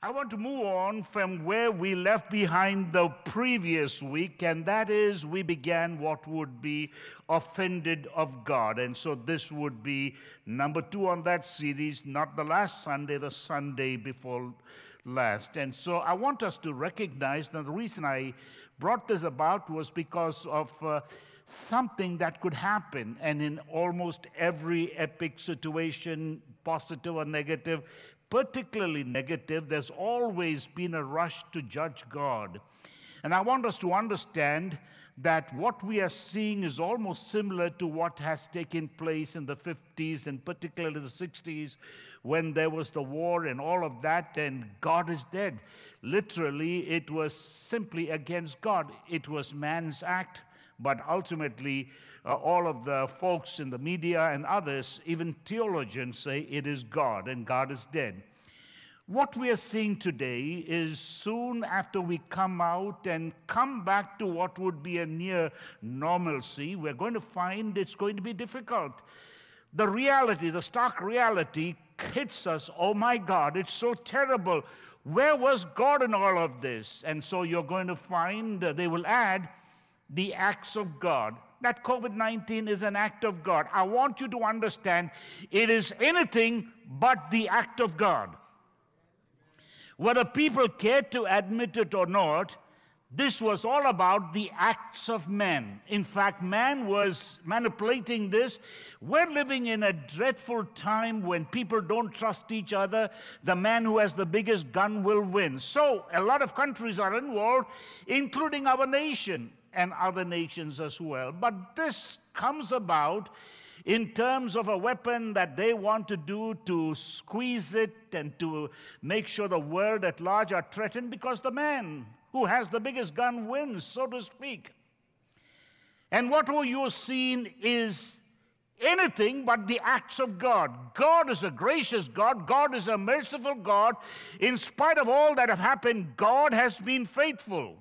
I want to move on from where we left behind the previous week, and that is we began what would be offended of God. And so this would be number two on that series, not the last Sunday, the Sunday before last. And so I want us to recognize that the reason I brought this about was because of. Uh, something that could happen. And in almost every epic situation, positive or negative, particularly negative, there's always been a rush to judge God. And I want us to understand that what we are seeing is almost similar to what has taken place in the 50s and particularly the 60s when there was the war and all of that, and God is dead. Literally, it was simply against God, it was man's act, but ultimately, uh, all of the folks in the media and others, even theologians, say it is God and God is dead. What we are seeing today is soon after we come out and come back to what would be a near normalcy, we're going to find it's going to be difficult. The reality, the stark reality, hits us oh my God, it's so terrible. Where was God in all of this? And so you're going to find, uh, they will add, the acts of God that COVID 19 is an act of God. I want you to understand it is anything but the act of God. Whether people care to admit it or not, this was all about the acts of man. In fact, man was manipulating this. We're living in a dreadful time when people don't trust each other. The man who has the biggest gun will win. So, a lot of countries are involved, including our nation and other nations as well. But this comes about in terms of a weapon that they want to do to squeeze it and to make sure the world at large are threatened because the man who has the biggest gun wins, so to speak. And what you're seeing is anything but the acts of God. God is a gracious God, God is a merciful God. In spite of all that have happened, God has been faithful.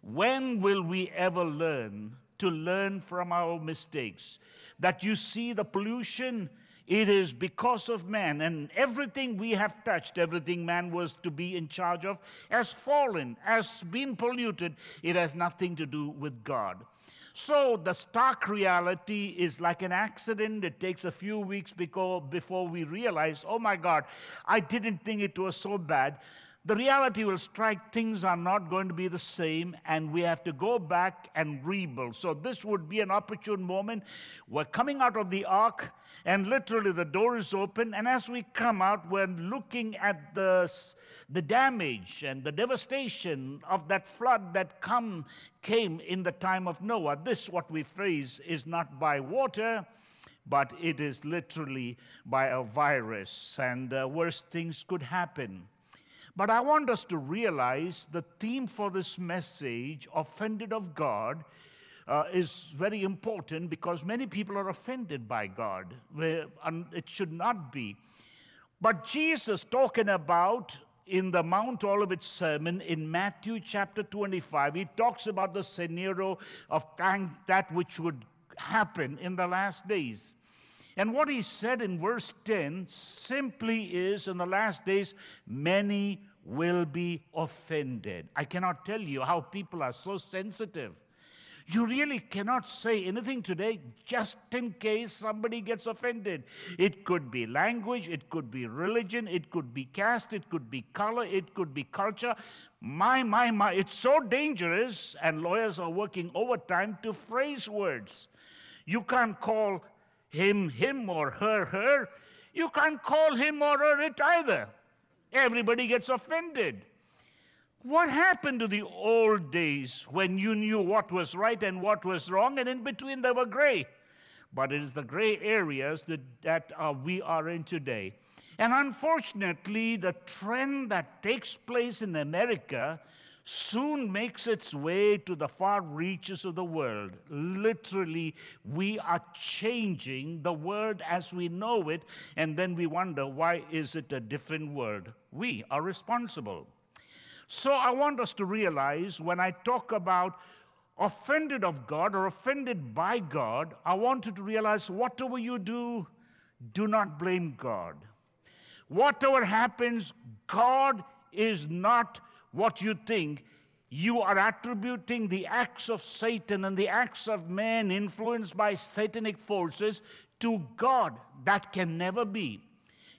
When will we ever learn to learn from our mistakes? That you see the pollution, it is because of man. And everything we have touched, everything man was to be in charge of, has fallen, has been polluted. It has nothing to do with God. So the stark reality is like an accident. It takes a few weeks before, we realize, oh my God, I didn't think it was so bad the reality will strike, things are not going to be the same, and we have to go back and rebuild. So, this would be an opportune moment. We're coming out of the ark, and literally the door is open, and as we come out, we're looking at the, the damage and the devastation of that flood that come, came in the time of Noah. This, what we face, is not by water but it is literally by a virus, and uh, worse things could happen. But I want us to realize the theme for this message, offended of God, uh, is very important because many people are offended by God. And it should not be. But Jesus, talking about in the Mount Olivet sermon in Matthew chapter 25, he talks about the scenario of that which would happen in the last days. And what he said in verse 10 simply is in the last days, many will be offended. I cannot tell you how people are so sensitive. You really cannot say anything today just in case somebody gets offended. It could be language, it could be religion, it could be caste, it could be color, it could be culture. My, my, my, it's so dangerous, and lawyers are working overtime to phrase words. You can't call him him or her her. You can't call him or her it either. Everybody gets offended. What happened to the old days when you knew what was right and what was wrong, and in between there were gray? But it is the gray areas that, that uh, we are in today. And unfortunately, the trend that takes place in America soon makes its way to the far reaches of the world. Literally, we are changing the world as we know it, and then we wonder why is it a different world? We are responsible. So I want us to realize when I talk about offended of God or offended by God, I want you to realize whatever you do, do not blame God. Whatever happens, God is not what you think. You are attributing the acts of Satan and the acts of man influenced by satanic forces to God. That can never be.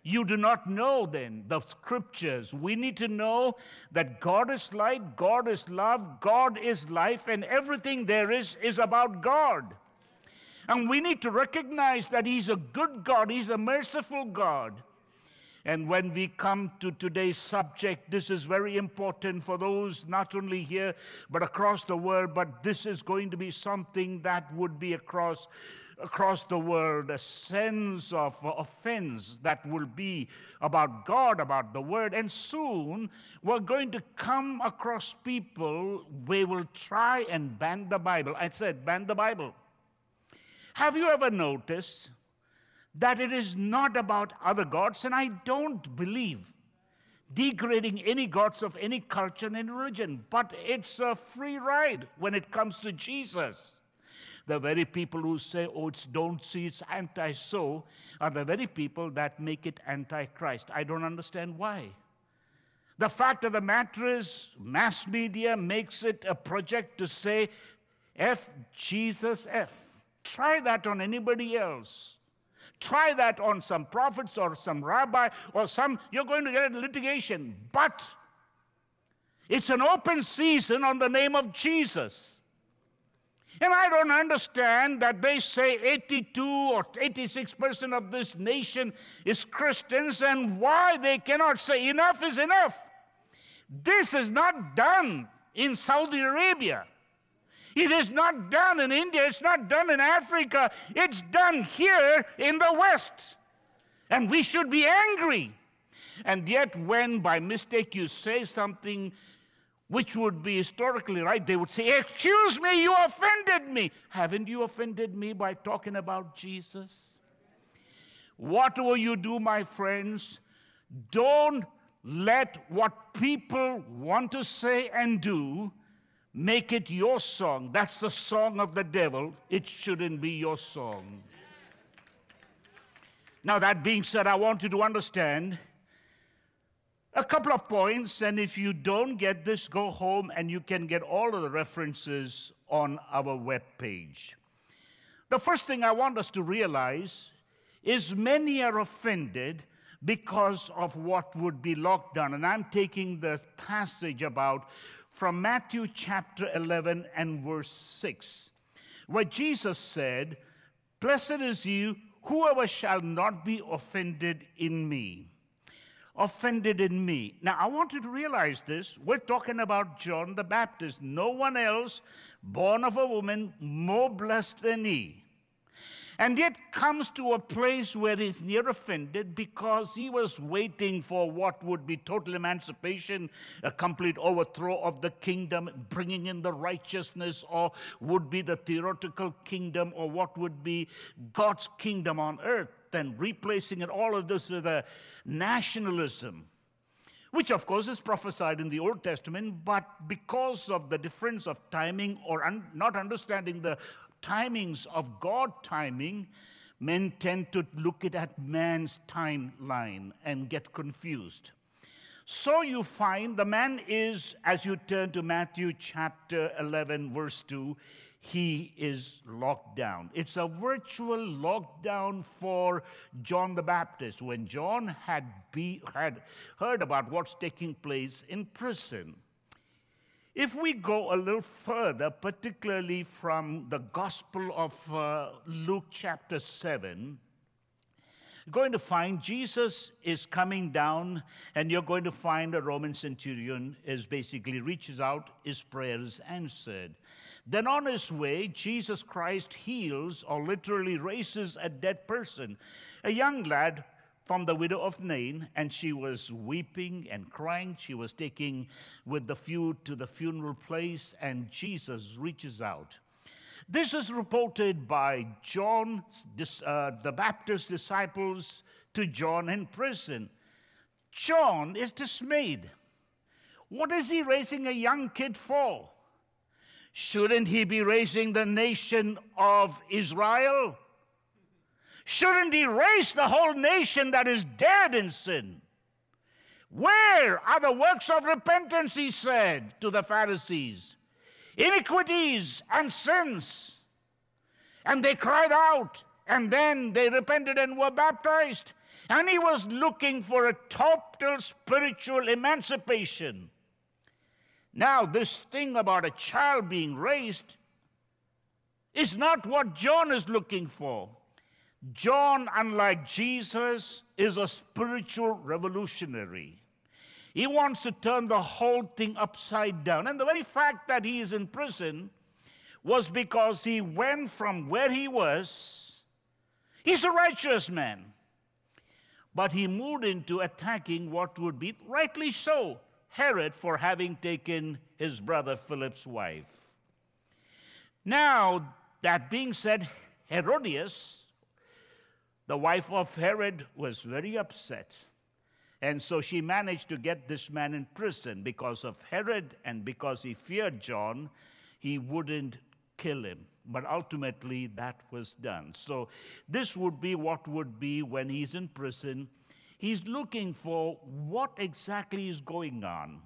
You do not know then the scriptures. We need to know that God is light, God is love, God is life, and everything there is is about God. And we need to recognize that He's a good God, He's a merciful God. And when we come to today's subject, this is very important for those not only here, but across the world. But this is going to be something that would be across, across the world a sense of uh, offense that will be about God, about the Word. And soon we're going to come across people, they will try and ban the Bible. I said, ban the Bible. Have you ever noticed that it is not about other gods? And I don't believe degrading any gods of any culture and religion, but it's a free ride when it comes to Jesus. The very people who say, oh, it's don't see, it's anti so, are the very people that make it anti Christ. I don't understand why. The fact of the matter is, mass media makes it a project to say, F Jesus F. Try that on anybody else. Try that on some prophets or some rabbi or some, you're going to get a litigation. But it's an open season on the name of Jesus. And I don't understand that they say 82 or 86% of this nation is Christians and why they cannot say enough is enough. This is not done in Saudi Arabia. It is not done in India, it's not done in Africa, it's done here in the West. And we should be angry. And yet, when by mistake you say something which would be historically right, they would say, Excuse me, you offended me. Haven't you offended me by talking about Jesus? Whatever you do, my friends, don't let what people want to say and do Make it your song. That's the song of the devil. It shouldn't be your song. Now, that being said, I want you to understand a couple of points, and if you don't get this, go home and you can get all of the references on our web page. The first thing I want us to realize is many are offended because of what would be locked down. And I'm taking the passage about from Matthew chapter 11 and verse 6, where Jesus said, Blessed is you, whoever shall not be offended in me. Offended in me. Now, I want you to realize this. We're talking about John the Baptist. No one else born of a woman more blessed than he and yet comes to a place where he's near offended because he was waiting for what would be total emancipation, a complete overthrow of the kingdom, bringing in the righteousness, or would be the theoretical kingdom, or what would be God's kingdom on earth, and replacing it, all of this with a nationalism which of course is prophesied in the Old Testament, but because of the difference of timing or un- not understanding the timings of God timing, men tend to look at man's timeline and get confused. So you find the man is, as you turn to Matthew chapter 11, verse 2, he is locked down. It's a virtual lockdown for John the Baptist when John had, be, had heard about what's taking place in prison. If we go a little further, particularly from the Gospel of uh, Luke chapter 7, you're going to find Jesus is coming down, and you're going to find a Roman centurion is basically reaches out, his prayers answered. Then on his way, Jesus Christ heals or literally raises a dead person, a young lad from the widow of Nain, and she was weeping and crying. She was taking with the few to the funeral place, and Jesus reaches out. This is reported by John, uh, the Baptist disciples, to John in prison. John is dismayed. What is he raising a young kid for? Shouldn't he be raising the nation of Israel? Shouldn't he raise the whole nation that is dead in sin? Where are the works of repentance, he said to the Pharisees? Iniquities and sins. And they cried out, and then they repented and were baptized. And he was looking for a total spiritual emancipation. Now, this thing about a child being raised is not what John is looking for. John, unlike Jesus, is a spiritual revolutionary. He wants to turn the whole thing upside down. And the very fact that he is in prison was because he went from where he was, he's a righteous man, but he moved into attacking what would be, rightly so, Herod for having taken his brother Philip's wife. Now, that being said, Herodias, the wife of Herod, was very upset. And so she managed to get this man in prison because of Herod and because he feared John, he wouldn't kill him. But ultimately, that was done. So, this would be what would be when he's in prison. He's looking for what exactly is going on.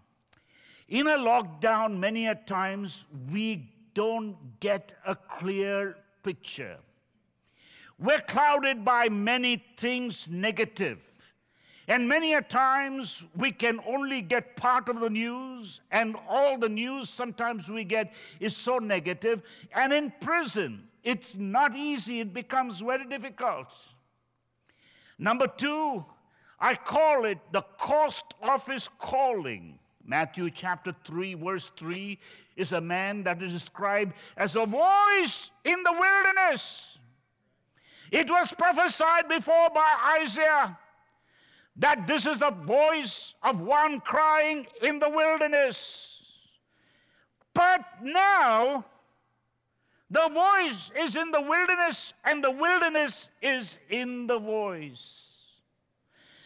In a lockdown, many a times we don't get a clear picture. We're clouded by many things negative. And many a times we can only get part of the news, and all the news sometimes we get is so negative. And in prison, it's not easy, it becomes very difficult. Number two, I call it the cost of his calling. Matthew chapter 3, verse 3 is a man that is described as a voice in the wilderness. It was prophesied before by Isaiah that this is the voice of one crying in the wilderness. But now, the voice is in the wilderness, and the wilderness is in the voice.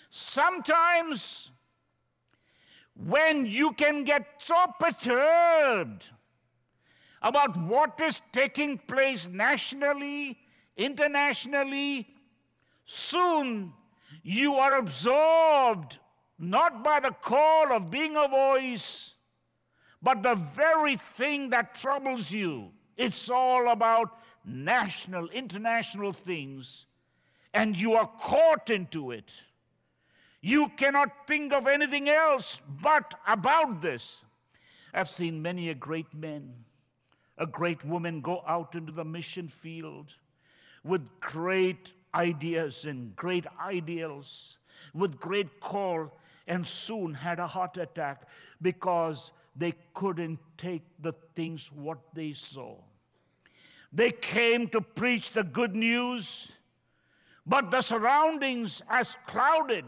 Sometimes, when you can get so perturbed about what is taking place nationally, internationally, soon you are absorbed not by the call of being a voice, but the very thing that troubles you. It's all about national, international things, and you are caught into it. You cannot think of anything else but about this. I've seen many a great man, a great woman go out into the mission field with great ideas and great ideals with great call and soon had a heart attack because they couldn't take the things what they saw. They came to preach the good news, but the surroundings as clouded,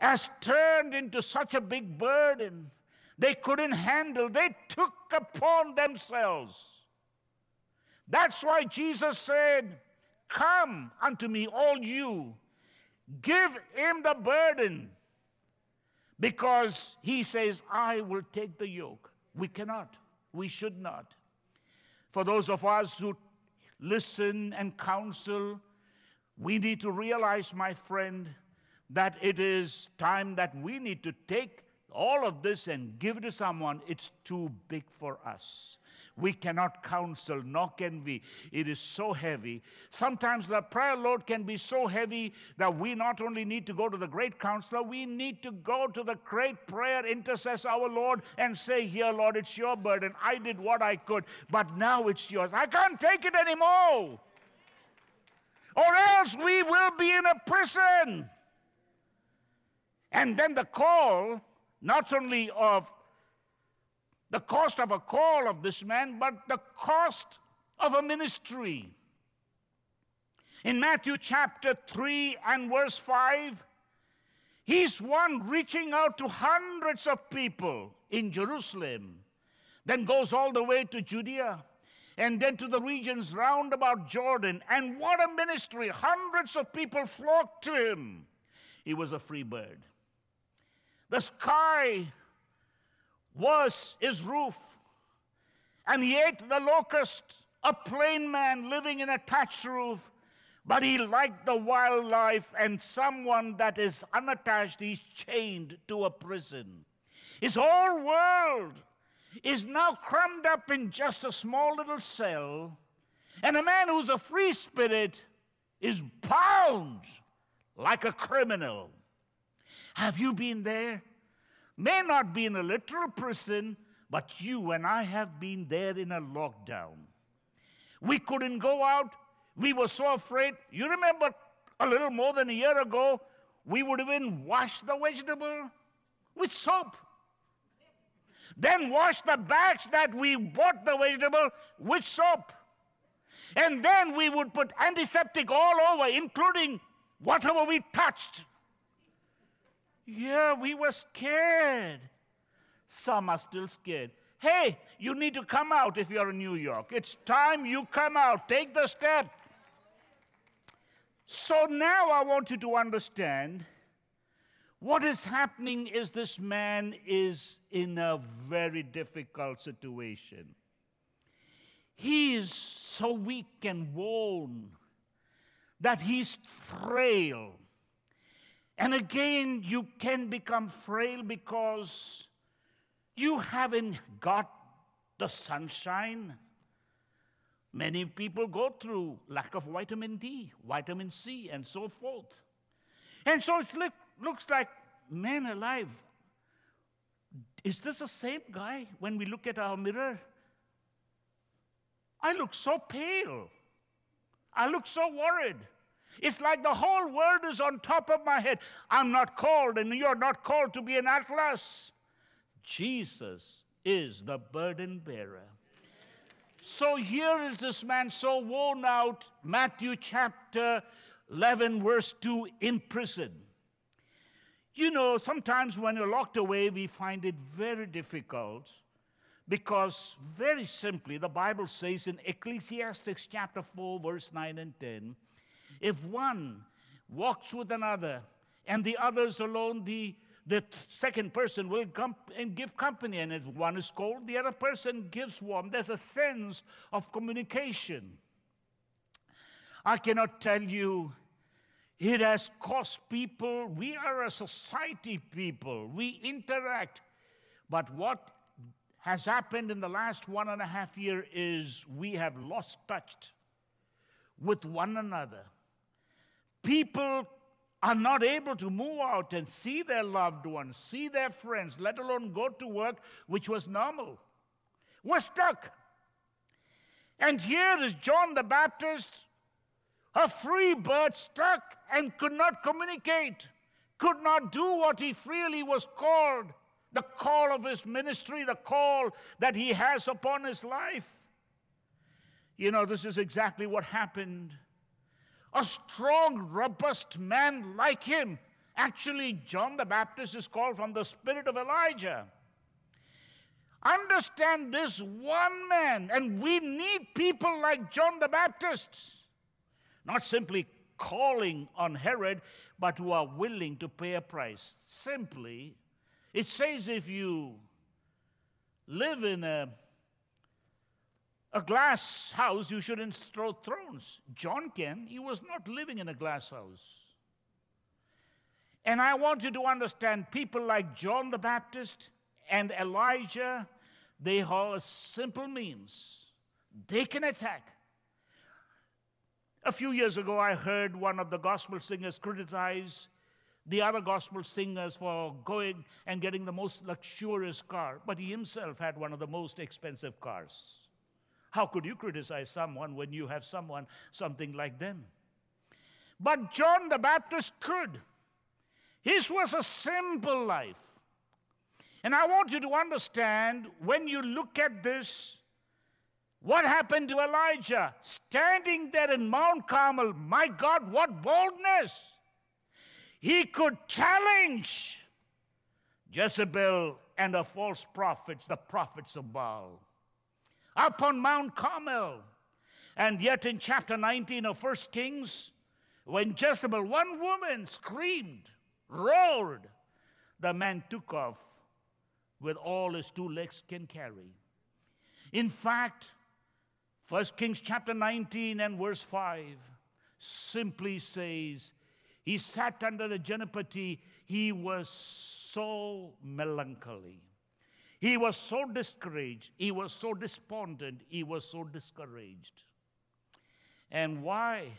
as turned into such a big burden, they couldn't handle. They took upon themselves. That's why Jesus said, Come unto me, all you. Give him the burden. Because he says, I will take the yoke. We cannot. We should not. For those of us who listen and counsel, we need to realize, my friend, that it is time that we need to take all of this and give it to someone. It's too big for us. We cannot counsel, nor can we. It is so heavy. Sometimes the prayer load can be so heavy that we not only need to go to the great counselor, we need to go to the great prayer intercessor, our Lord, and say, Here, Lord, it's your burden. I did what I could, but now it's yours. I can't take it anymore. Or else we will be in a prison. And then the call, not only of the cost of a call of this man, but the cost of a ministry. In Matthew chapter 3 and verse 5, he's one reaching out to hundreds of people in Jerusalem, then goes all the way to Judea, and then to the regions round about Jordan. And what a ministry! Hundreds of people flocked to him. He was a free bird. The sky was his roof. And he ate the locust, a plain man living in a thatched roof, But he liked the wildlife and someone that is unattached, he's chained to a prison. His whole world is now crammed up in just a small little cell. And a man who's a free spirit is bound like a criminal. Have you been there? May not be in a literal prison, but you and I have been there in a lockdown. We couldn't go out. We were so afraid. You remember a little more than a year ago, we would even wash the vegetable with soap. Then wash the bags that we bought the vegetable with soap. And then we would put antiseptic all over, including whatever we touched. Yeah, we were scared. Some are still scared. Hey, you need to come out if you're in New York. It's time you come out. Take the step. So now I want you to understand what is happening is this man is in a very difficult situation. He is so weak and worn that he's frail. And again, you can become frail because you haven't got the sunshine. Many people go through lack of vitamin D, vitamin C, and so forth. And so it looks like, man alive, is this the same guy when we look at our mirror? I look so pale. I look so worried. It's like the whole world is on top of my head. I'm not called, and you're not called to be an atlas. Jesus is the burden bearer. So here is this man so worn out, Matthew chapter 11, verse 2, in prison. You know, sometimes when you're locked away, we find it very difficult because, very simply, the Bible says in Ecclesiastes chapter 4, verse 9 and 10 if one walks with another and the others alone, the the second person will come and give company. And if one is cold, the other person gives warm. There's a sense of communication. I cannot tell you, it has cost people. We are a society people, we interact. But what has happened in the last one and a half year is we have lost touch with one another. People are not able to move out and see their loved ones, see their friends, let alone go to work, which was normal. We're stuck. And here is John the Baptist, a free bird, stuck and could not communicate, could not do what he freely was called the call of his ministry, the call that he has upon his life. You know, this is exactly what happened a strong, robust man like him. Actually, John the Baptist is called from the spirit of Elijah. Understand this one man, and we need people like John the Baptist, not simply calling on Herod, but who are willing to pay a price. Simply, it says if you live in a a glass house, you shouldn't throw thrones. John can. He was not living in a glass house. And I want you to understand people like John the Baptist and Elijah, they have simple means. They can attack. A few years ago, I heard one of the gospel singers criticize the other gospel singers for going and getting the most luxurious car, but he himself had one of the most expensive cars. How could you criticize someone when you have someone something like them? But John the Baptist could. His was a simple life. And I want you to understand when you look at this, what happened to Elijah? Standing there in Mount Carmel, my God, what boldness! He could challenge Jezebel and the false prophets, the prophets of Baal up on Mount Carmel. And yet, in chapter 19 of First Kings, when Jezebel, one woman, screamed, roared, the man took off with all his two legs can carry. In fact, First Kings chapter 19 and verse 5 simply says, He sat under the juniper tree. He was so melancholy. He was so discouraged. He was so despondent. He was so discouraged. And why?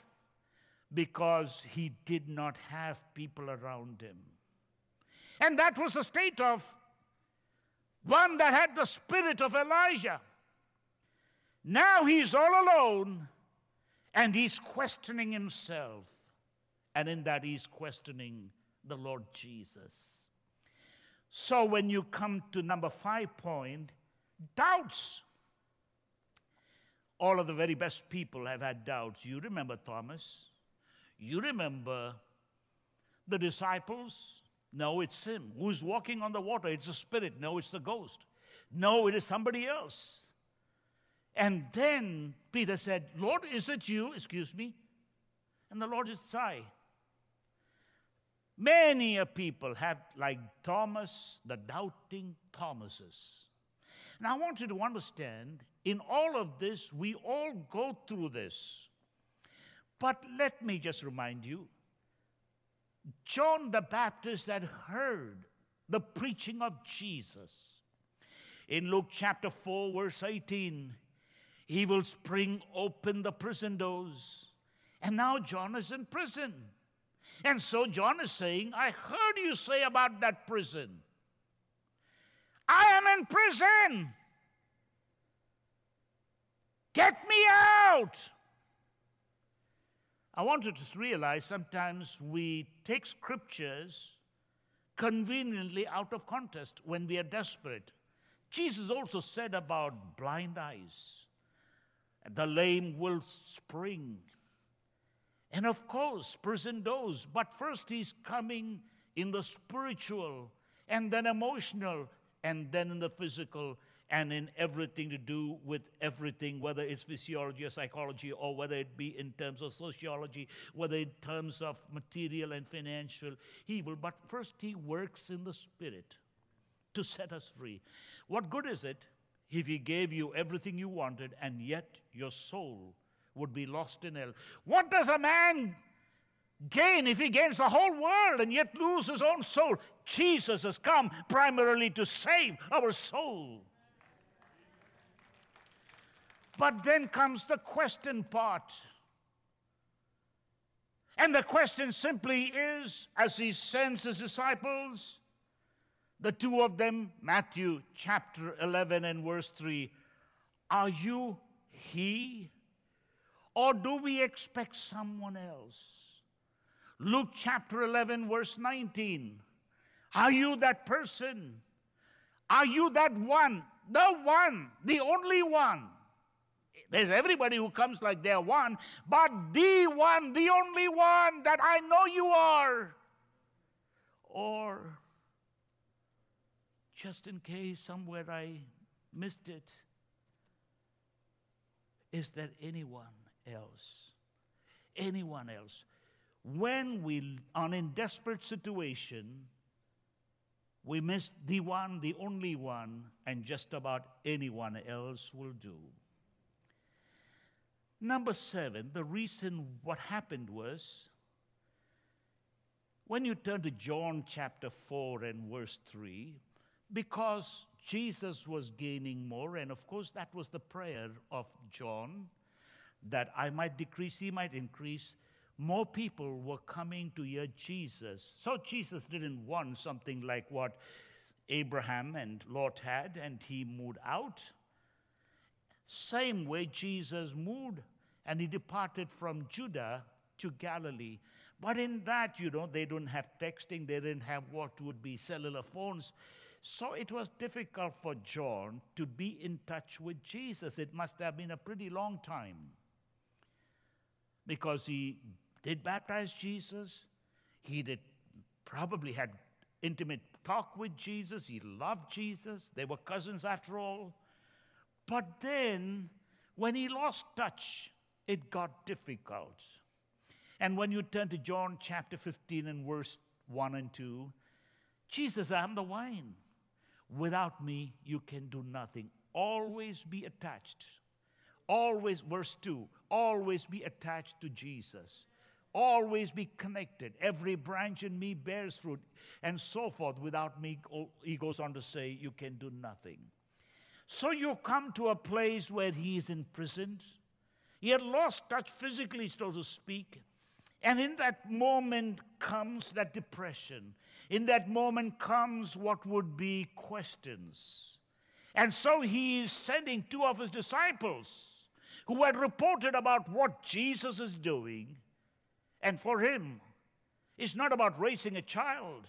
Because he did not have people around him. And that was the state of one that had the spirit of Elijah. Now he's all alone and he's questioning himself. And in that, he's questioning the Lord Jesus. So when you come to number five point, doubts. All of the very best people have had doubts. You remember Thomas. You remember the disciples. No, it's him. Who's walking on the water? It's a spirit. No, it's the ghost. No, it is somebody else. And then Peter said, Lord, is it you? Excuse me. And the Lord said, I. Many a people have, like Thomas, the doubting Thomases. And I want you to understand, in all of this, we all go through this. But let me just remind you John the Baptist had heard the preaching of Jesus. In Luke chapter 4, verse 18, he will spring open the prison doors. And now John is in prison. And so John is saying, I heard you say about that prison. I am in prison. Get me out. I want you to realize sometimes we take scriptures conveniently out of context when we are desperate. Jesus also said about blind eyes the lame will spring. And of course, prison doors. But first, he's coming in the spiritual, and then emotional, and then in the physical, and in everything to do with everything, whether it's physiology or psychology, or whether it be in terms of sociology, whether in terms of material and financial evil. But first, he works in the spirit to set us free. What good is it if he gave you everything you wanted and yet your soul would be lost in hell. What does a man gain if he gains the whole world and yet lose his own soul? Jesus has come primarily to save our soul. But then comes the question part. And the question simply is as he sends his disciples, the two of them, Matthew chapter 11 and verse 3, are you he? Or do we expect someone else? Luke chapter 11, verse 19. Are you that person? Are you that one? The one, the only one. There's everybody who comes like they're one, but the one, the only one that I know you are. Or just in case somewhere I missed it. Is there anyone else? Anyone else? When we are in desperate situation, we miss the one, the only one, and just about anyone else will do. Number seven, the reason what happened was when you turn to John chapter 4 and verse 3, because Jesus was gaining more, and of course, that was the prayer of John that I might decrease, he might increase. More people were coming to hear Jesus. So Jesus didn't want something like what Abraham and Lot had, and he moved out. Same way Jesus moved, and he departed from Judah to Galilee. But in that, you know, they don't have texting, they didn't have what would be cellular phones. So it was difficult for John to be in touch with Jesus. It must have been a pretty long time because he did baptize Jesus. He did probably had intimate talk with Jesus. He loved Jesus. They were cousins after all. But then when he lost touch, it got difficult. And when you turn to John chapter 15 and verse 1 and 2, Jesus, I'm the wine. Without me, you can do nothing. Always be attached. Always, verse 2, always be attached to Jesus. always be connected. Every branch in me bears fruit, and so forth. Without me, he goes on to say, you can do nothing. So you come to a place where he is imprisoned. He had lost touch physically, so to speak. And in that moment comes that depression. In that moment comes what would be questions. And so he is sending two of his disciples who had reported about what Jesus is doing. And for him, it's not about raising a child,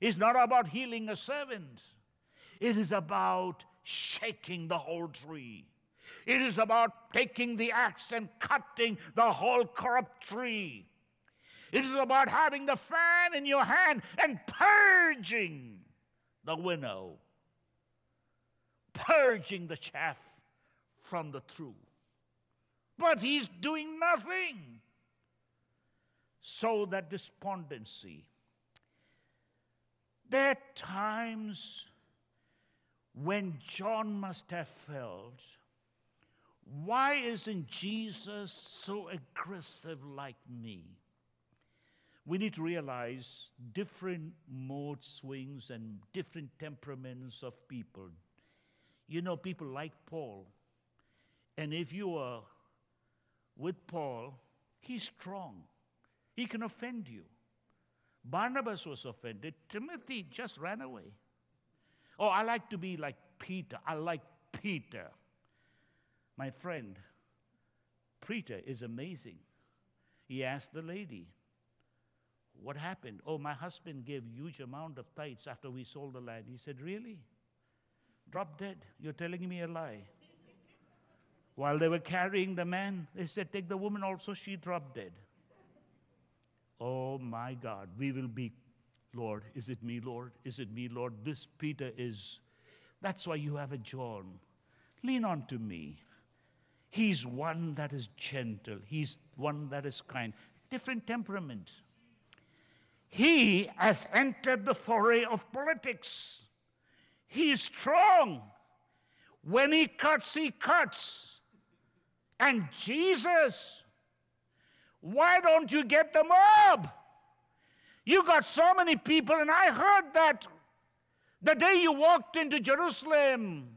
it's not about healing a servant, it is about shaking the whole tree. It is about taking the axe and cutting the whole corrupt tree. It is about having the fan in your hand and purging the winnow, purging the chaff from the true. But he's doing nothing. So that despondency. There are times when John must have felt, why isn't Jesus so aggressive like me? We need to realize different mood swings and different temperaments of people. You know, people like Paul. And if you are with Paul, he's strong. He can offend you. Barnabas was offended. Timothy just ran away. Oh, I like to be like Peter. I like Peter. My friend, Peter is amazing. He asked the lady, What happened? Oh, my husband gave huge amount of tithes after we sold the land. He said, Really? Drop dead. You're telling me a lie. While they were carrying the man, they said, Take the woman also. She dropped dead. Oh my God, we will be Lord, is it me, Lord? Is it me, Lord? This Peter is. That's why you have a John. Lean on to me. He's one that is gentle, he's one that is kind. Different temperament. He has entered the foray of politics. He is strong. When he cuts, he cuts. And Jesus, why don't you get the mob? You got so many people, and I heard that the day you walked into Jerusalem,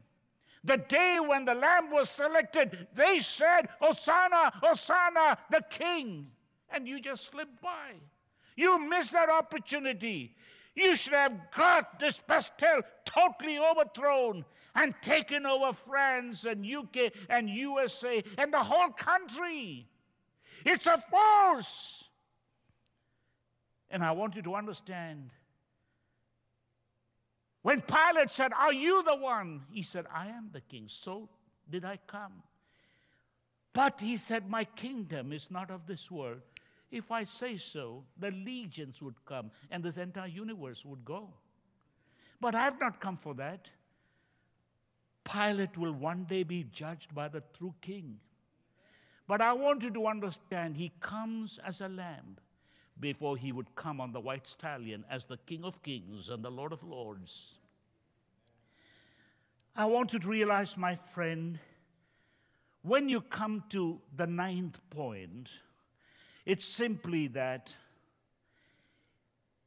the day when the lamb was selected, they said, Hosanna, Hosanna, the king. And you just slipped by. You missed that opportunity. You should have got this pastel totally overthrown and taken over France and UK and USA and the whole country. It's a force. And I want you to understand when Pilate said, Are you the one? He said, I am the king. So did I come. But he said, My kingdom is not of this world. If I say so, the legions would come and this entire universe would go. But I have not come for that. Pilate will one day be judged by the true king. But I want you to understand, he comes as a lamb before he would come on the white stallion as the King of Kings and the Lord of Lords. I want you to realize, my friend, when you come to the ninth point, it's simply that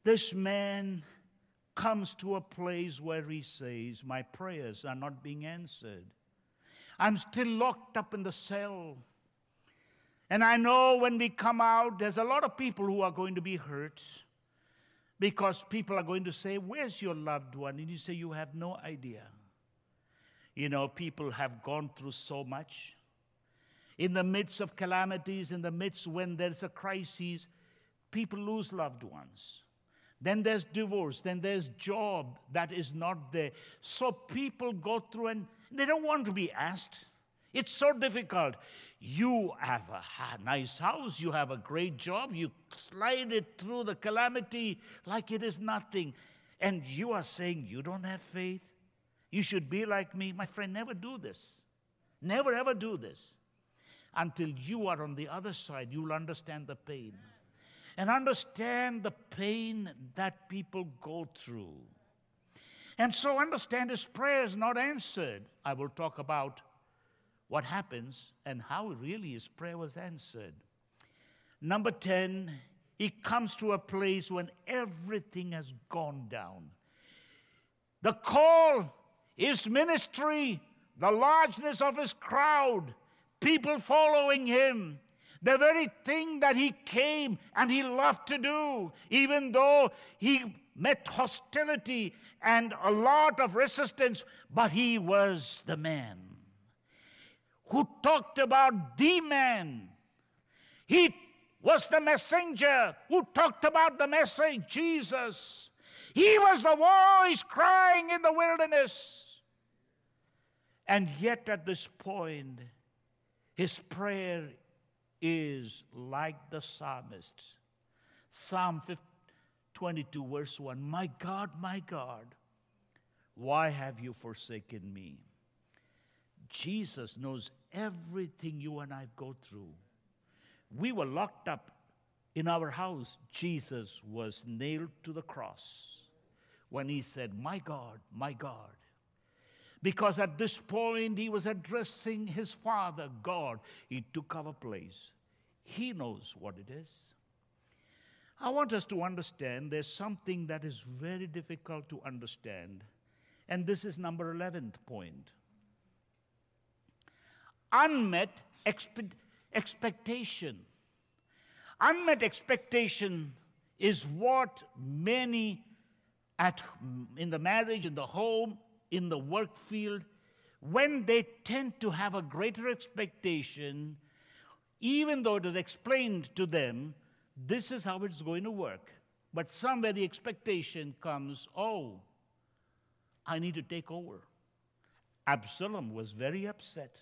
this man comes to a place where he says, My prayers are not being answered. I'm still locked up in the cell. And I know when we come out, there's a lot of people who are going to be hurt because people are going to say, Where's your loved one? And you say, You have no idea. You know, people have gone through so much. In the midst of calamities, in the midst when there's a crisis, people lose loved ones. Then there's divorce, then there's job that is not there. So people go through and they don't want to be asked. It's so difficult. You have a nice house, you have a great job, you slide it through the calamity like it is nothing. And you are saying you don't have faith? You should be like me. My friend, never do this. Never ever do this. Until you are on the other side, you'll understand the pain. And understand the pain that people go through. And so understand his prayer is not answered. I will talk about what happens and how really his prayer was answered. Number 10, he comes to a place when everything has gone down. The call, his ministry, the largeness of his crowd, people following him, the very thing that he came and he loved to do, even though he met hostility and a lot of resistance, but he was the man who talked about the man. He was the messenger who talked about the message, Jesus. He was the voice crying in the wilderness. And yet, at this point, his prayer is like the psalmist. Psalm 22, verse 1 My God, my God, why have you forsaken me? Jesus knows everything you and I go through. We were locked up in our house. Jesus was nailed to the cross when he said, My God, my God. Because at this point he was addressing his Father, God. He took our place. He knows what it is. I want us to understand there's something that is very difficult to understand. And this is number 11th point unmet expe- expectation. Unmet expectation is what many at in the marriage, in the home, in the work field, when they tend to have a greater expectation, even though it is explained to them, this is how it's going to work. But somewhere the expectation comes, oh, I need to take over. Absalom was very upset.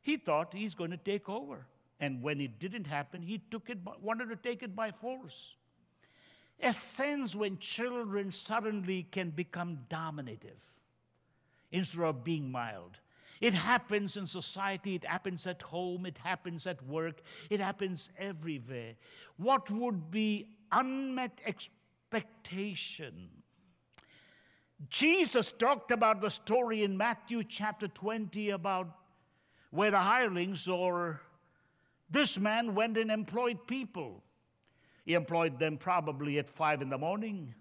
He thought he's going to take over. And when it didn't happen, he took it, by, wanted to take it by force. A sense when children suddenly can become dominative instead of being mild. It happens in society, it happens at home, it happens at work, it happens everywhere. What would be unmet expectation? Jesus talked about the story in Matthew chapter 20 about where the hirelings or this man went and employed people. He employed them probably at five in the morning.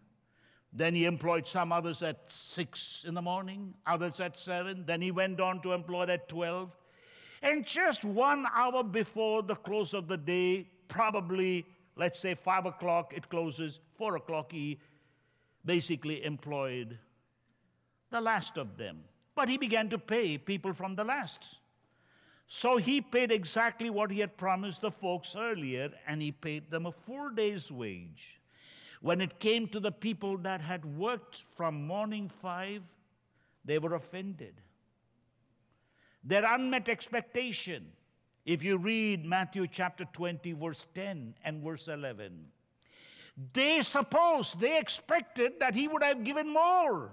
Then he employed some others at six in the morning, others at seven. Then he went on to employ at 12. And just one hour before the close of the day, probably, let's say five o'clock, it closes, four o'clock, he basically employed the last of them. But he began to pay people from the last. So he paid exactly what he had promised the folks earlier, and he paid them a full day's wage. When it came to the people that had worked from morning five, they were offended. Their unmet expectation, if you read Matthew chapter 20, verse 10 and verse 11, they supposed, they expected that he would have given more.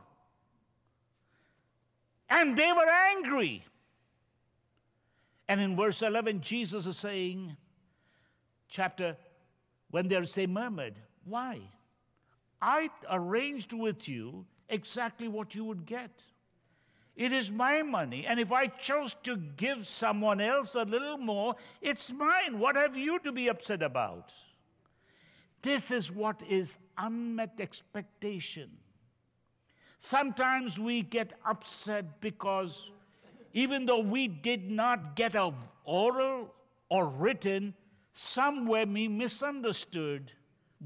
And they were angry. And in verse 11, Jesus is saying, chapter, when they say murmured, why? I arranged with you exactly what you would get. It is my money. And if I chose to give someone else a little more, it's mine. What have you to be upset about? This is what is unmet expectation. Sometimes we get upset because even though we did not get a oral or written, somewhere we misunderstood,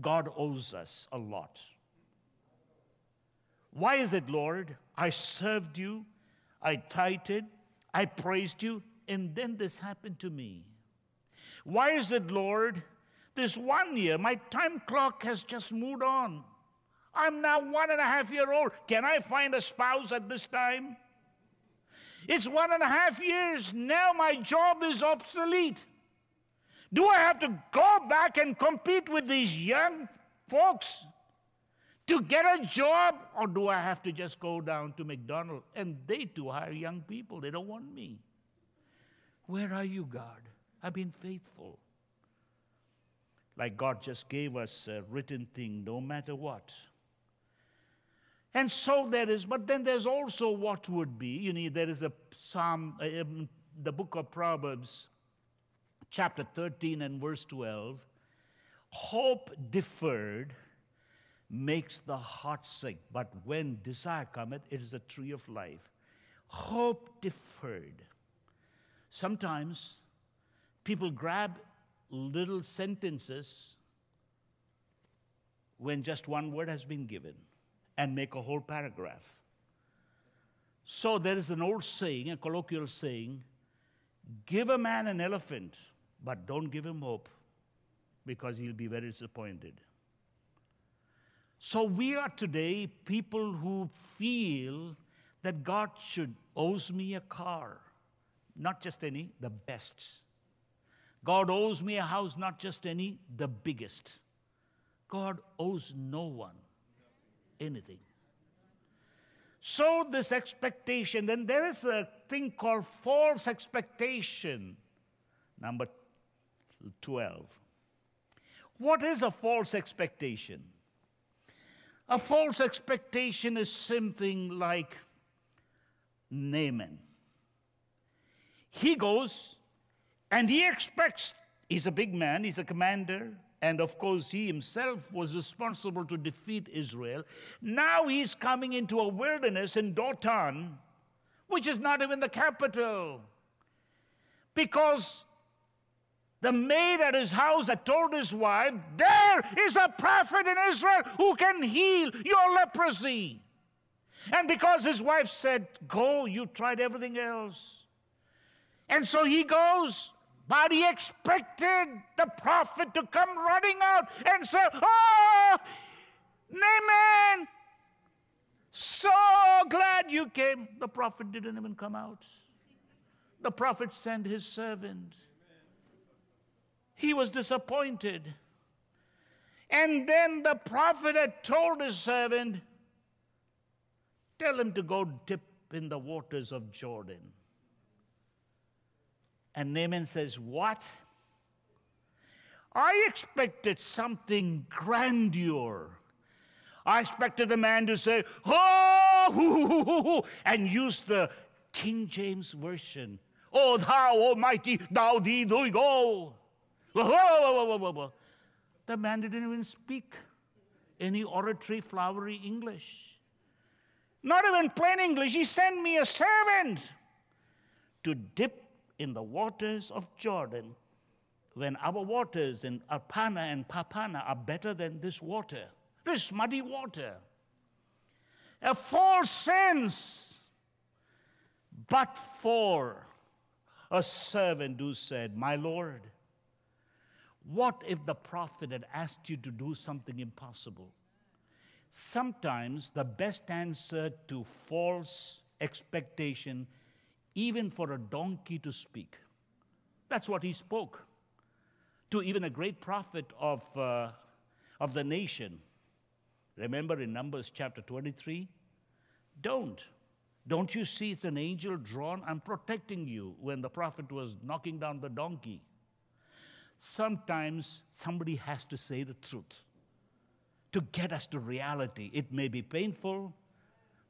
God owes us a lot. Why is it, Lord? I served you, I tithed, I praised you, and then this happened to me. Why is it, Lord? This one year, my time clock has just moved on. I'm now one and a half year old. Can I find a spouse at this time? It's one and a half years. Now my job is obsolete. Do I have to go back and compete with these young folks to get a job, or do I have to just go down to McDonald's? And they too hire young people, they don't want me. Where are you, God? I've been faithful. Like God just gave us a written thing, no matter what. And so there is, but then there's also what would be. You know, there is a psalm, uh, the book of Proverbs, chapter 13 and verse 12, hope deferred makes the heart sick, but when desire cometh, it is a tree of life. Hope deferred. Sometimes people grab little sentences when just one word has been given and make a whole paragraph. So there is an old saying, a colloquial saying give a man an elephant, but don't give him hope because he'll be very disappointed. So we are today people who feel that God should owes me a car, not just any, the best. God owes me a house, not just any, the biggest. God owes no one anything. So, this expectation, then there is a thing called false expectation. Number 12. What is a false expectation? A false expectation is something like Naaman. He goes and he expects, he's a big man, he's a commander, and of course, he himself was responsible to defeat Israel. Now he's coming into a wilderness in Dothan, which is not even the capital. Because the maid at his house had told his wife, There is a prophet in Israel who can heal your leprosy. And because his wife said, Go, you tried everything else. And so he goes but he expected the prophet to come running out and say, Oh, Naaman, so glad you came. The prophet didn't even come out. The prophet sent his servant. He was disappointed. And then the prophet had told his servant, Tell him to go dip in the waters of Jordan. And Naaman says, What? I expected something grandeur. I expected the man to say, Oh, and use the King James Version. Oh, thou almighty, thou thee do go. The man didn't even speak any oratory, flowery English. Not even plain English. He sent me a servant to dip in the waters of Jordan when our waters in Arpana and Papana are better than this water, this muddy water. A false sense, but for a servant who said, My Lord, what if the prophet had asked you to do something impossible? Sometimes the best answer to false expectation even for a donkey to speak. That's what he spoke to even a great prophet of, uh, of the nation. Remember in Numbers chapter 23? Don't. Don't you see it's an angel drawn? I'm protecting you when the prophet was knocking down the donkey. Sometimes somebody has to say the truth to get us to reality. It may be painful,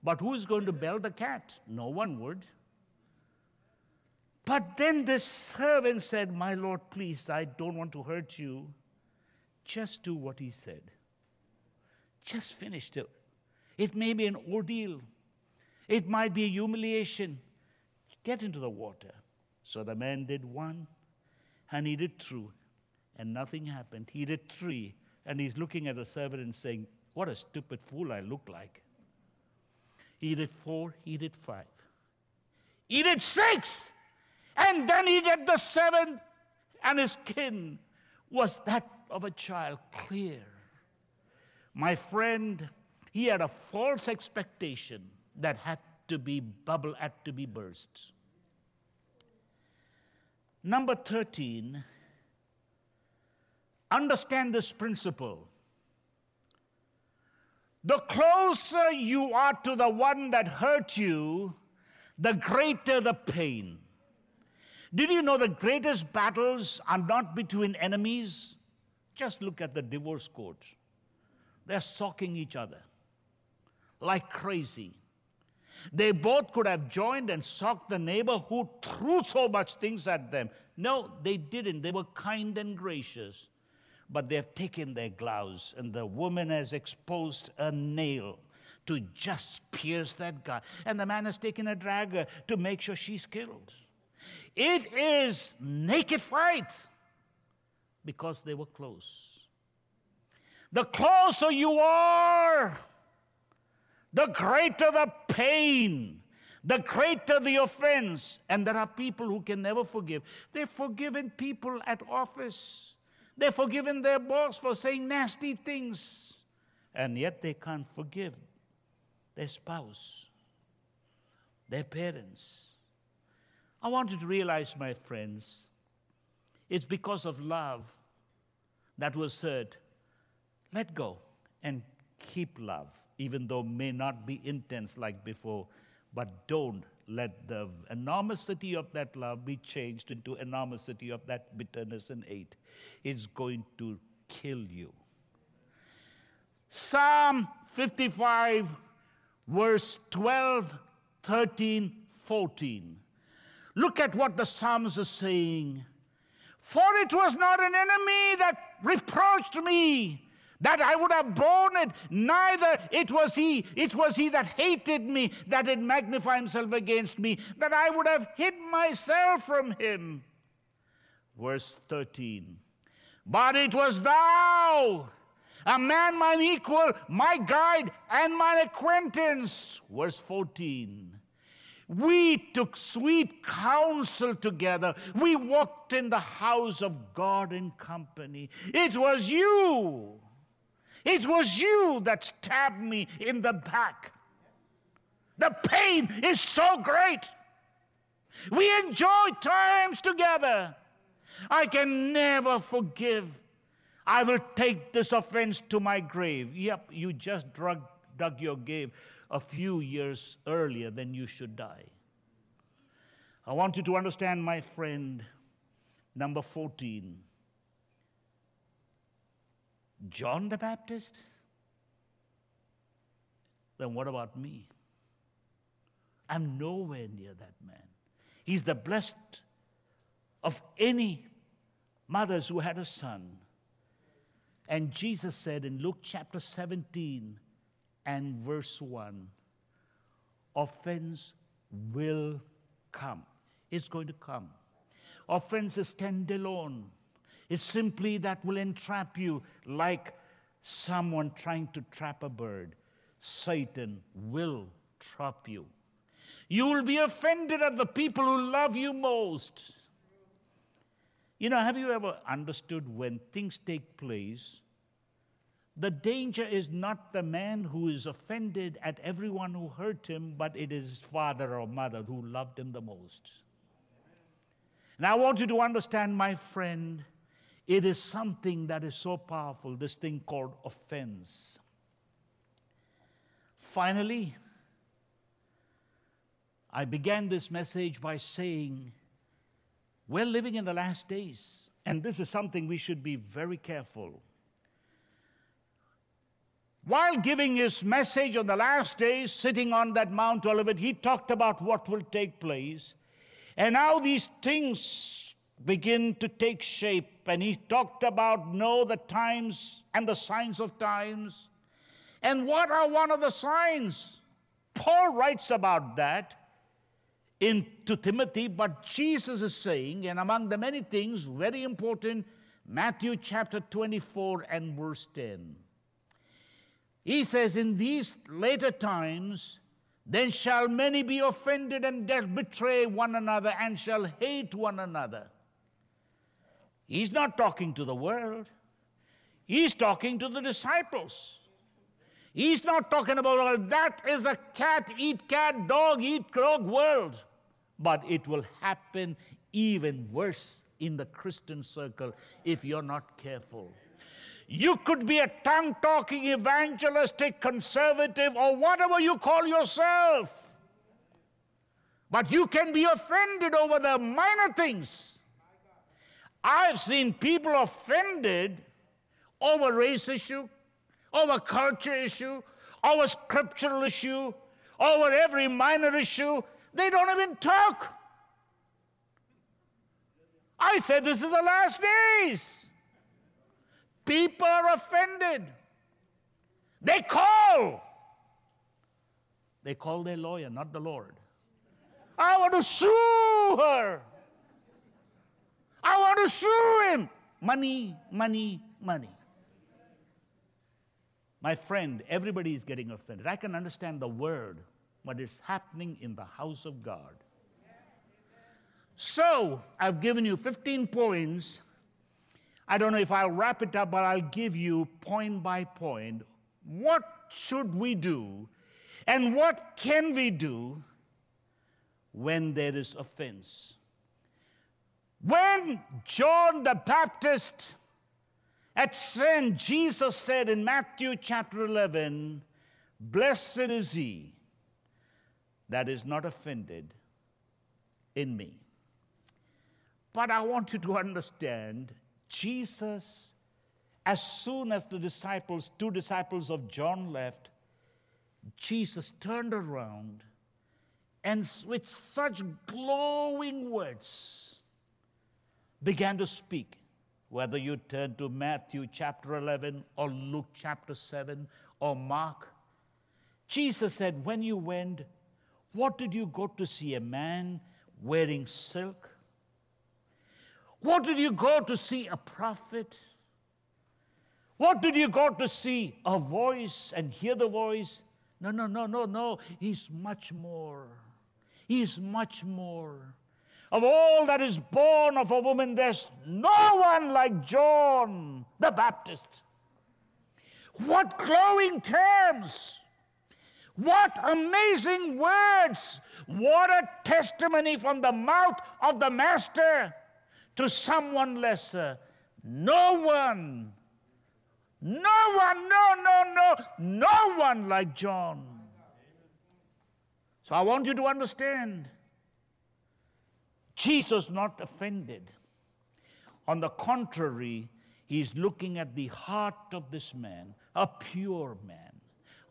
but who's going to bell the cat? No one would. But then the servant said, My Lord, please, I don't want to hurt you. Just do what he said. Just finish it. It may be an ordeal, it might be a humiliation. Get into the water. So the man did one, and he did two, and nothing happened. He did three, and he's looking at the servant and saying, What a stupid fool I look like. He did four, he did five. He did six. And then he did the seventh, and his skin was that of a child, clear. My friend, he had a false expectation that had to be bubble, had to be burst. Number 13, understand this principle. The closer you are to the one that hurt you, the greater the pain. Did you know the greatest battles are not between enemies? Just look at the divorce court. They're socking each other like crazy. They both could have joined and socked the neighbor who threw so much things at them. No, they didn't. They were kind and gracious. But they have taken their gloves, and the woman has exposed a nail to just pierce that guy. And the man has taken a dagger to make sure she's killed. It is naked fight because they were close. The closer you are, the greater the pain, the greater the offense. And there are people who can never forgive. They've forgiven people at office, they've forgiven their boss for saying nasty things, and yet they can't forgive their spouse, their parents. I want you to realize, my friends, it's because of love that was said, let go and keep love, even though may not be intense like before, but don't let the enormosity of that love be changed into enormosity of that bitterness and hate. It's going to kill you. Psalm 55 verse 12, 13, 14. Look at what the Psalms are saying. For it was not an enemy that reproached me, that I would have borne it, neither it was he, it was he that hated me, that did magnify himself against me, that I would have hid myself from him. Verse 13. But it was thou a man mine equal, my guide, and mine acquaintance. Verse 14. We took sweet counsel together. We walked in the house of God in company. It was you. It was you that stabbed me in the back. The pain is so great. We enjoy times together. I can never forgive I will take this offense to my grave. Yep, you just drug, dug your grave a few years earlier than you should die. I want you to understand, my friend, number 14. John the Baptist? Then what about me? I'm nowhere near that man. He's the blessed of any mothers who had a son. And Jesus said in Luke chapter 17 and verse 1 offense will come. It's going to come. Offense is alone. It's simply that will entrap you like someone trying to trap a bird. Satan will trap you. You will be offended at the people who love you most. You know, have you ever understood when things take place, the danger is not the man who is offended at everyone who hurt him, but it is his father or mother who loved him the most. And I want you to understand, my friend, it is something that is so powerful, this thing called offense. Finally, I began this message by saying, we're living in the last days, and this is something we should be very careful. While giving his message on the last days, sitting on that Mount Olivet, he talked about what will take place. And now these things begin to take shape. And he talked about know the times and the signs of times. And what are one of the signs? Paul writes about that in, to Timothy, but Jesus is saying, and among the many things, very important, Matthew chapter 24 and verse 10. He says, In these later times, then shall many be offended and betray one another and shall hate one another. He's not talking to the world, he's talking to the disciples. He's not talking about, well, that is a cat eat cat, dog eat dog world. But it will happen even worse in the Christian circle if you're not careful. You could be a tongue talking, evangelistic, conservative, or whatever you call yourself. But you can be offended over the minor things. I've seen people offended over race issue, over culture issue, over scriptural issue, over every minor issue. They don't even talk. I said, This is the last days. People are offended. They call. They call their lawyer, not the Lord. I want to sue her. I want to sue him. Money, money, money. My friend, everybody is getting offended. I can understand the word, but it's happening in the house of God. So, I've given you 15 points. I don't know if I'll wrap it up, but I'll give you point by point what should we do and what can we do when there is offense. When John the Baptist had sinned, Jesus said in Matthew chapter 11, Blessed is he that is not offended in me. But I want you to understand Jesus, as soon as the disciples, two disciples of John left, Jesus turned around and with such glowing words began to speak. Whether you turn to Matthew chapter 11 or Luke chapter 7 or Mark, Jesus said, When you went, what did you go to see? A man wearing silk? What did you go to see? A prophet? What did you go to see? A voice and hear the voice? No, no, no, no, no. He's much more. He's much more. Of all that is born of a woman, there's no one like John the Baptist. What glowing terms! What amazing words! What a testimony from the mouth of the Master to someone lesser. No one, no one, no, no, no, no one like John. So I want you to understand Jesus not offended. On the contrary, he's looking at the heart of this man, a pure man,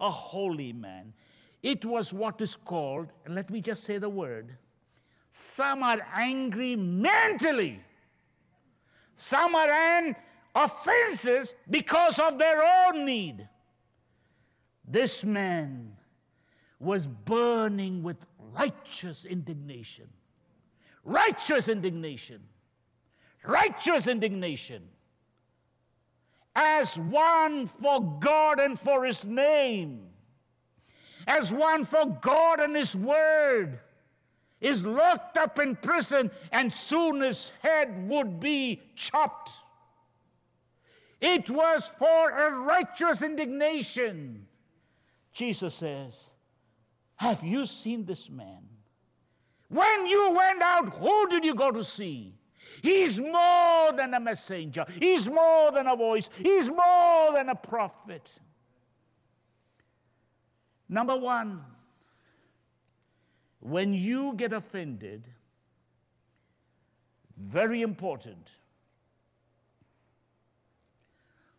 a holy man. It was what is called, and let me just say the word, some are angry mentally some are in offenses because of their own need. This man was burning with righteous indignation. Righteous indignation. Righteous indignation. As one for God and for His name. As one for God and His Word is locked up in prison, and soon his head would be chopped. It was for a righteous indignation. Jesus says, Have you seen this man? When you went out, who did you go to see? He's more than a messenger. He's more than a voice. He's more than a prophet. Number one, when you get offended, very important,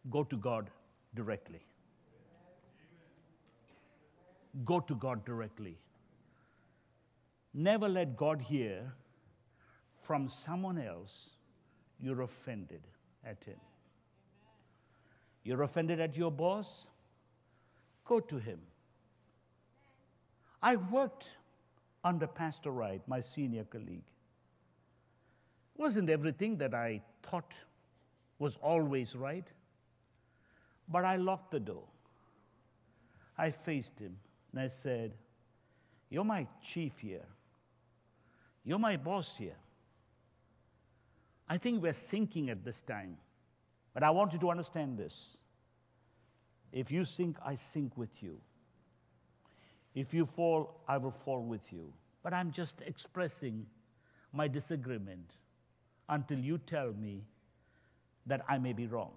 go to God directly. Go to God directly. Never let God hear from someone else you're offended at him. You're offended at your boss? Go to him. I worked under Pastor Wright, my senior colleague. Wasn't everything that I thought was always right? But I locked the door. I faced him and I said, You're my chief here. You're my boss here. I think we're sinking at this time. But I want you to understand this. If you sink, I sink with you. If you fall, I will fall with you. But I'm just expressing my disagreement until you tell me that I may be wrong.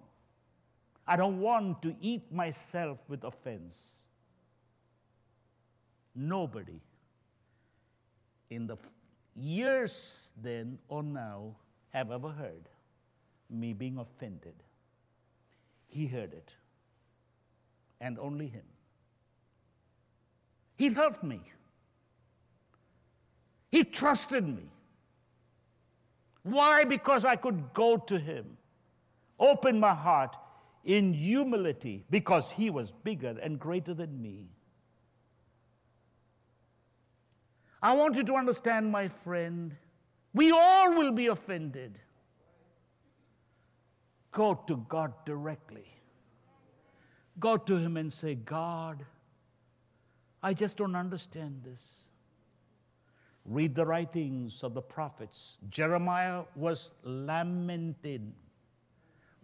I don't want to eat myself with offense. Nobody in the years then or now have ever heard me being offended. He heard it, and only him. He loved me. He trusted me. Why? Because I could go to him, open my heart in humility, because he was bigger and greater than me. I want you to understand, my friend, we all will be offended. Go to God directly. Go to Him and say, God, I just don't understand this. Read the writings of the prophets. Jeremiah was lamented,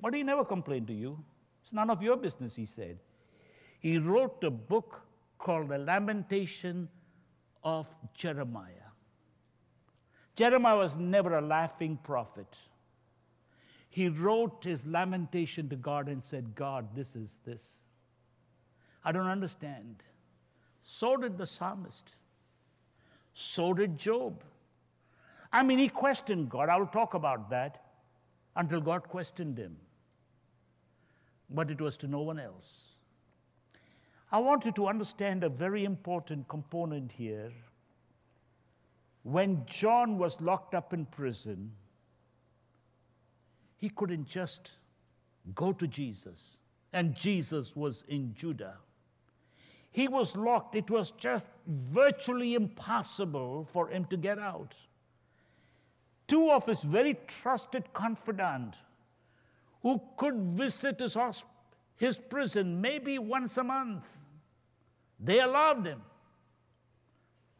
but he never complained to you. It's none of your business, he said. He wrote a book called The Lamentation of Jeremiah. Jeremiah was never a laughing prophet. He wrote his lamentation to God and said, God, this is this. I don't understand. So did the psalmist. So did Job. I mean, he questioned God. I will talk about that until God questioned him. But it was to no one else. I want you to understand a very important component here. When John was locked up in prison, he couldn't just go to Jesus, and Jesus was in Judah. He was locked. It was just virtually impossible for him to get out. Two of his very trusted confidant who could visit his, his prison maybe once a month they allowed him.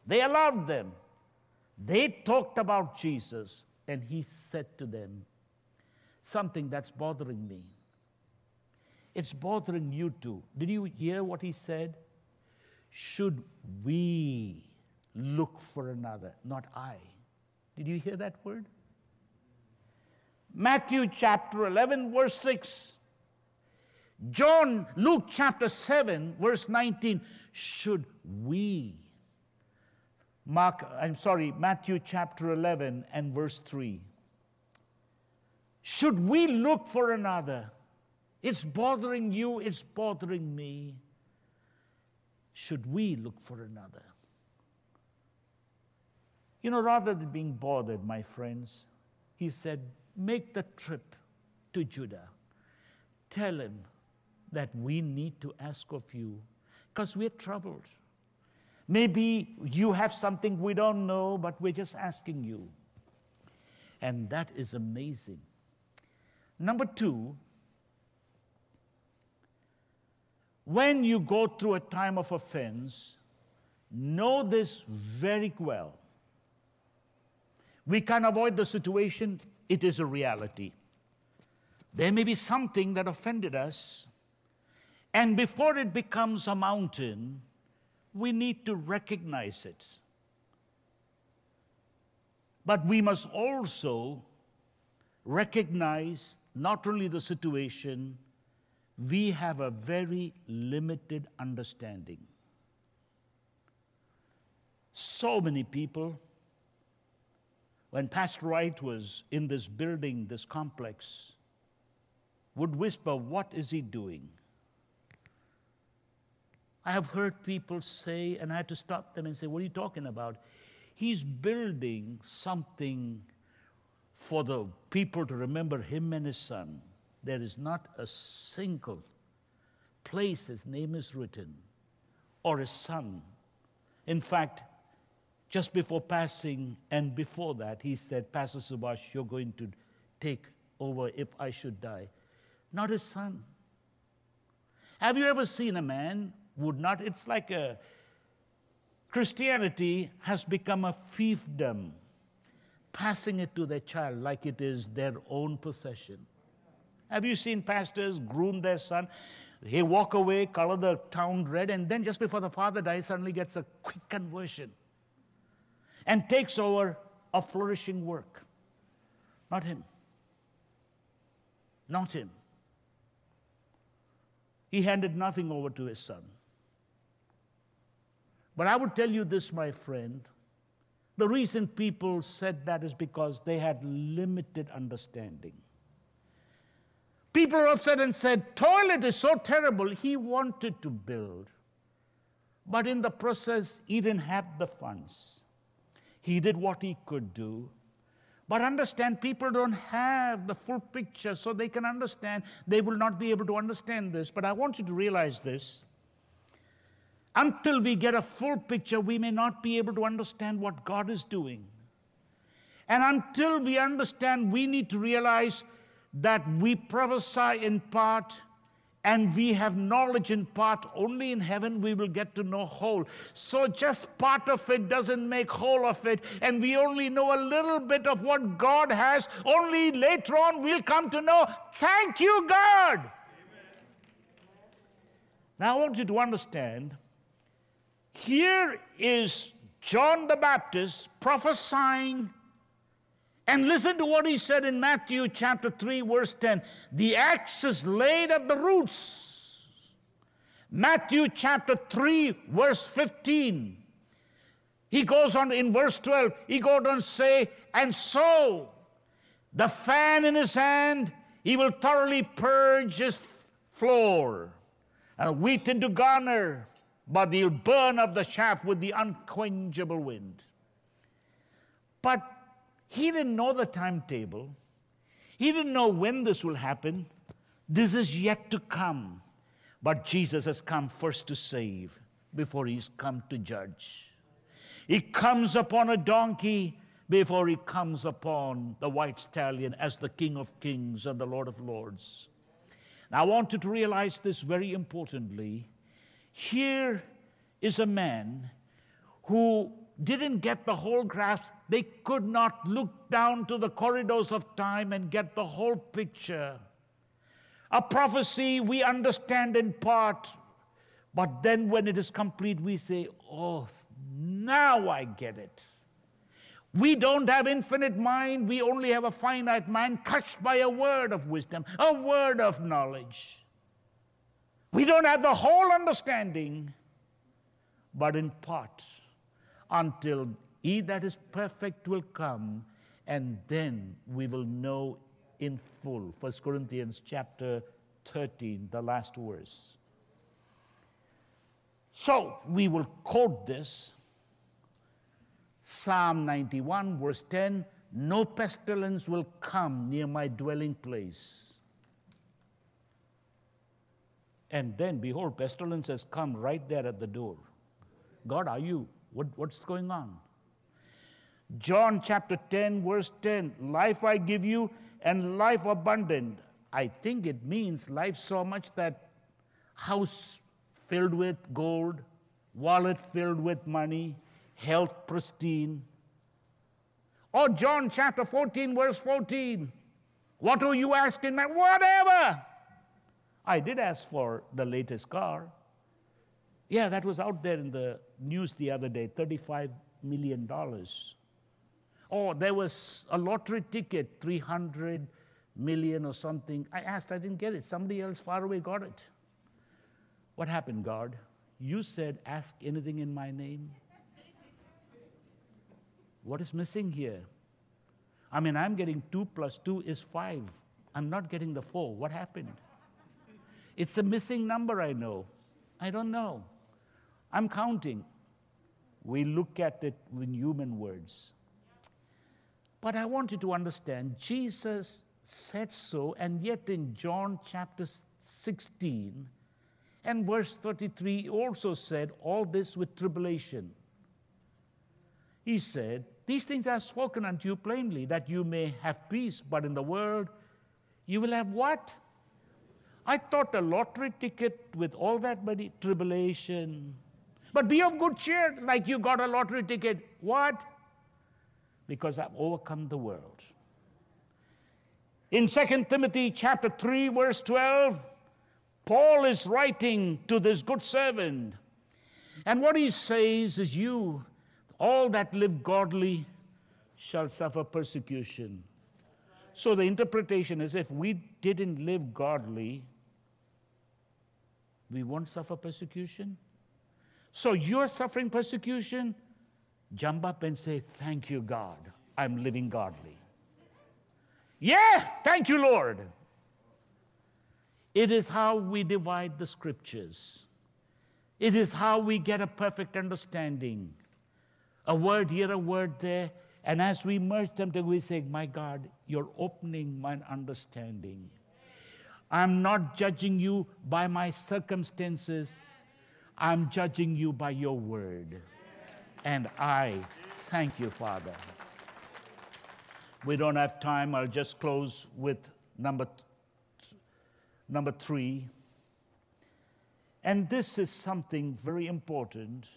They allowed them. They talked about Jesus, and he said to them, Something that's bothering me. It's bothering you too. Did you hear what he said? Should we look for another, not I? Did you hear that word? Matthew chapter 11, verse 6. John, Luke chapter 7, verse 19 should we? Mark, I'm sorry, Matthew chapter 11 and verse 3. Should we look for another? It's bothering you, it's bothering me. Should we look for another? You know, rather than being bothered, my friends, he said, make the trip to Judah. Tell him that we need to ask of you because we're troubled. Maybe you have something we don't know, but we're just asking you. And that is amazing. Number two, when you go through a time of offense, know this very well. We can't avoid the situation, it is a reality. There may be something that offended us, and before it becomes a mountain, we need to recognize it. But we must also recognize not only the situation, we have a very limited understanding. So many people, when Pastor Wright was in this building, this complex, would whisper, What is he doing? I have heard people say, and I had to stop them and say, What are you talking about? He's building something for the people to remember him and his son. There is not a single place his name is written or his son. In fact, just before passing and before that, he said, Pastor Subash, you're going to take over if I should die. Not his son. Have you ever seen a man would not. It's like a Christianity has become a fiefdom, passing it to their child like it is their own possession. Have you seen pastors groom their son? He walk away, color the town red, and then just before the father dies, suddenly gets a quick conversion and takes over a flourishing work. Not him. Not him. He handed nothing over to his son. But I would tell you this, my friend. The reason people said that is because they had limited understanding. People are upset and said, Toilet is so terrible. He wanted to build. But in the process, he didn't have the funds. He did what he could do. But understand, people don't have the full picture, so they can understand. They will not be able to understand this. But I want you to realize this. Until we get a full picture, we may not be able to understand what God is doing. And until we understand, we need to realize that we prophesy in part and we have knowledge in part. Only in heaven we will get to know whole. So just part of it doesn't make whole of it. And we only know a little bit of what God has. Only later on we'll come to know, thank you, God. Now I want you to understand here is John the Baptist prophesying and listen to what he said in Matthew chapter 3, verse 10. The axe is laid at the roots. Matthew chapter 3, verse 15. He goes on in verse 12, he goes on to say, And so the fan in his hand, he will thoroughly purge his floor and wheat into garner, but he'll burn up the chaff with the unquenchable wind. But he didn't know the timetable. He didn't know when this will happen. This is yet to come. But Jesus has come first to save before he's come to judge. He comes upon a donkey before he comes upon the white stallion as the King of Kings and the Lord of Lords. Now, I want you to realize this very importantly. Here is a man who didn't get the whole grasp. They could not look down to the corridors of time and get the whole picture. A prophecy we understand in part, but then when it is complete, we say, Oh, now I get it. We don't have infinite mind, we only have a finite mind touched by a word of wisdom, a word of knowledge. We don't have the whole understanding, but in part until he that is perfect will come, and then we will know in full. 1 Corinthians chapter 13, the last verse. So we will quote this Psalm 91, verse 10 No pestilence will come near my dwelling place. And then, behold, pestilence has come right there at the door. God, are you what, what's going on? John chapter 10, verse 10 Life I give you, and life abundant. I think it means life so much that house filled with gold, wallet filled with money, health pristine. Or John chapter 14, verse 14. What are you asking? Whatever. I did ask for the latest car. Yeah, that was out there in the news the other day $35 million. Or oh, there was a lottery ticket, 300 million or something. I asked, I didn't get it. Somebody else far away got it. What happened, God? You said, ask anything in my name. What is missing here? I mean, I'm getting two plus two is five. I'm not getting the four. What happened? It's a missing number, I know. I don't know. I'm counting. We look at it in human words. But I want you to understand Jesus said so, and yet in John chapter 16 and verse 33, he also said, All this with tribulation. He said, These things I have spoken unto you plainly, that you may have peace, but in the world you will have what? I thought a lottery ticket with all that money, tribulation, but be of good cheer, like you got a lottery ticket. What? Because I've overcome the world. In 2 Timothy chapter 3, verse 12, Paul is writing to this good servant. And what he says is, You, all that live godly, shall suffer persecution. So the interpretation is if we didn't live godly, we won't suffer persecution. So you're suffering persecution, jump up and say, Thank you, God. I'm living godly. Yeah, thank you, Lord. It is how we divide the scriptures. It is how we get a perfect understanding. A word here, a word there, And as we merge them together, we say, My God, you're opening my understanding. I'm not judging you by my circumstances, I'm judging you by your word. And I thank you, Father. We don't have time. I'll just close with number, number three. And this is something very important.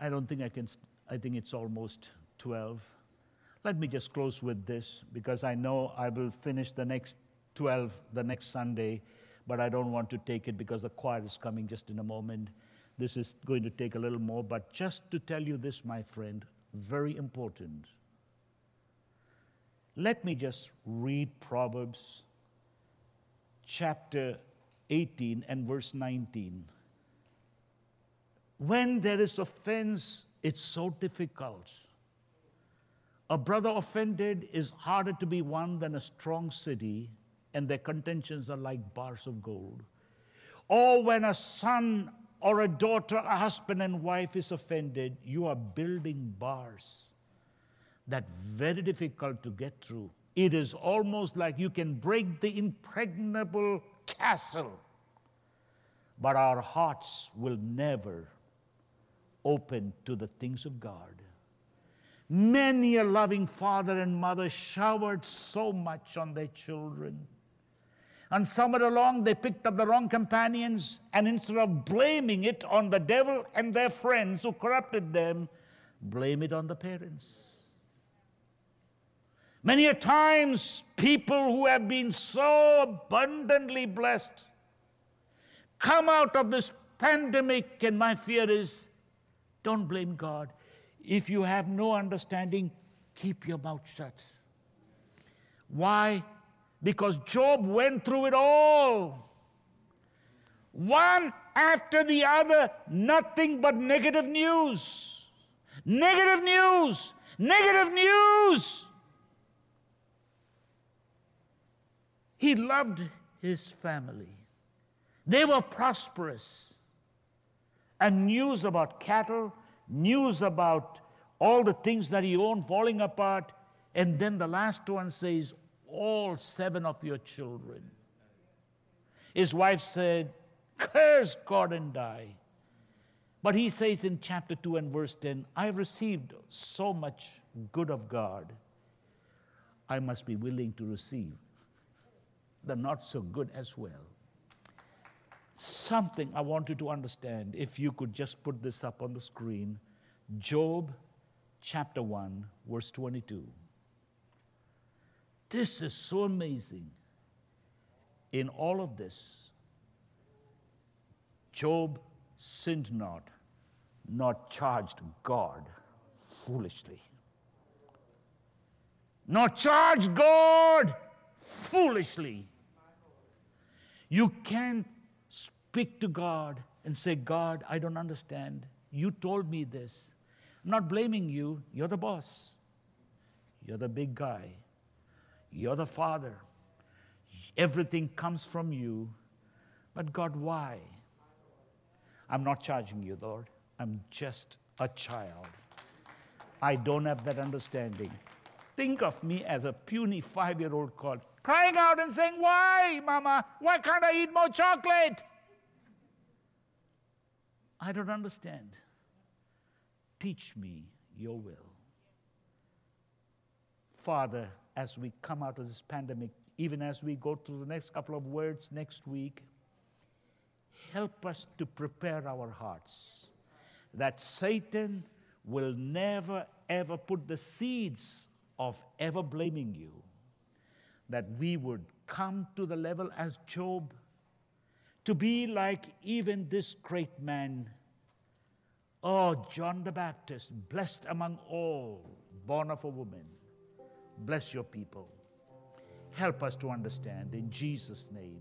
I don't think I can, I think it's almost 12. Let me just close with this because I know I will finish the next 12 the next Sunday, but I don't want to take it because the choir is coming just in a moment. This is going to take a little more, but just to tell you this, my friend, very important. Let me just read Proverbs chapter 18 and verse 19. When there is offense, it's so difficult. A brother offended is harder to be won than a strong city, and their contentions are like bars of gold. Or when a son or a daughter, a husband and wife is offended, you are building bars that very difficult to get through. It is almost like you can break the impregnable castle, but our hearts will never open to the things of God. Many a loving father and mother showered so much on their children. And somewhere along, they picked up the wrong companions, and instead of blaming it on the devil and their friends who corrupted them, blame it on the parents. Many a times, people who have been so abundantly blessed come out of this pandemic, and my fear is don't blame God. If you have no understanding, keep your mouth shut. Why? Because Job went through it all. One after the other, nothing but negative news. Negative news. Negative news. He loved his family. They were prosperous. And news about cattle, news about all the things that he owned falling apart. And then the last one says, All seven of your children. His wife said, Curse God and die. But he says in chapter 2 and verse 10, I received so much good of God. I must be willing to receive the not so good as well. Something I want you to understand, if you could just put this up on the screen Job chapter 1, verse 22. This is so amazing. In all of this, Job sinned not, not charged God foolishly. Not charged God foolishly. You can't speak to God and say, God, I don't understand. You told me this. I'm not blaming you. You're the boss. You're the big guy. You're the father. Everything comes from you. But God, why? I'm not charging you, Lord. I'm just a child. I don't have that understanding. Think of me as a puny five year old crying out and saying, Why, Mama? Why can't I eat more chocolate? I don't understand. Teach me your will. Father, as we come out of this pandemic, even as we go through the next couple of words next week, help us to prepare our hearts that Satan will never ever put the seeds of ever blaming you that we would come to the level as Job, to be like even this great man. Oh, John the Baptist, blessed among all, born of a woman. Bless your people. Help us to understand. In Jesus' name.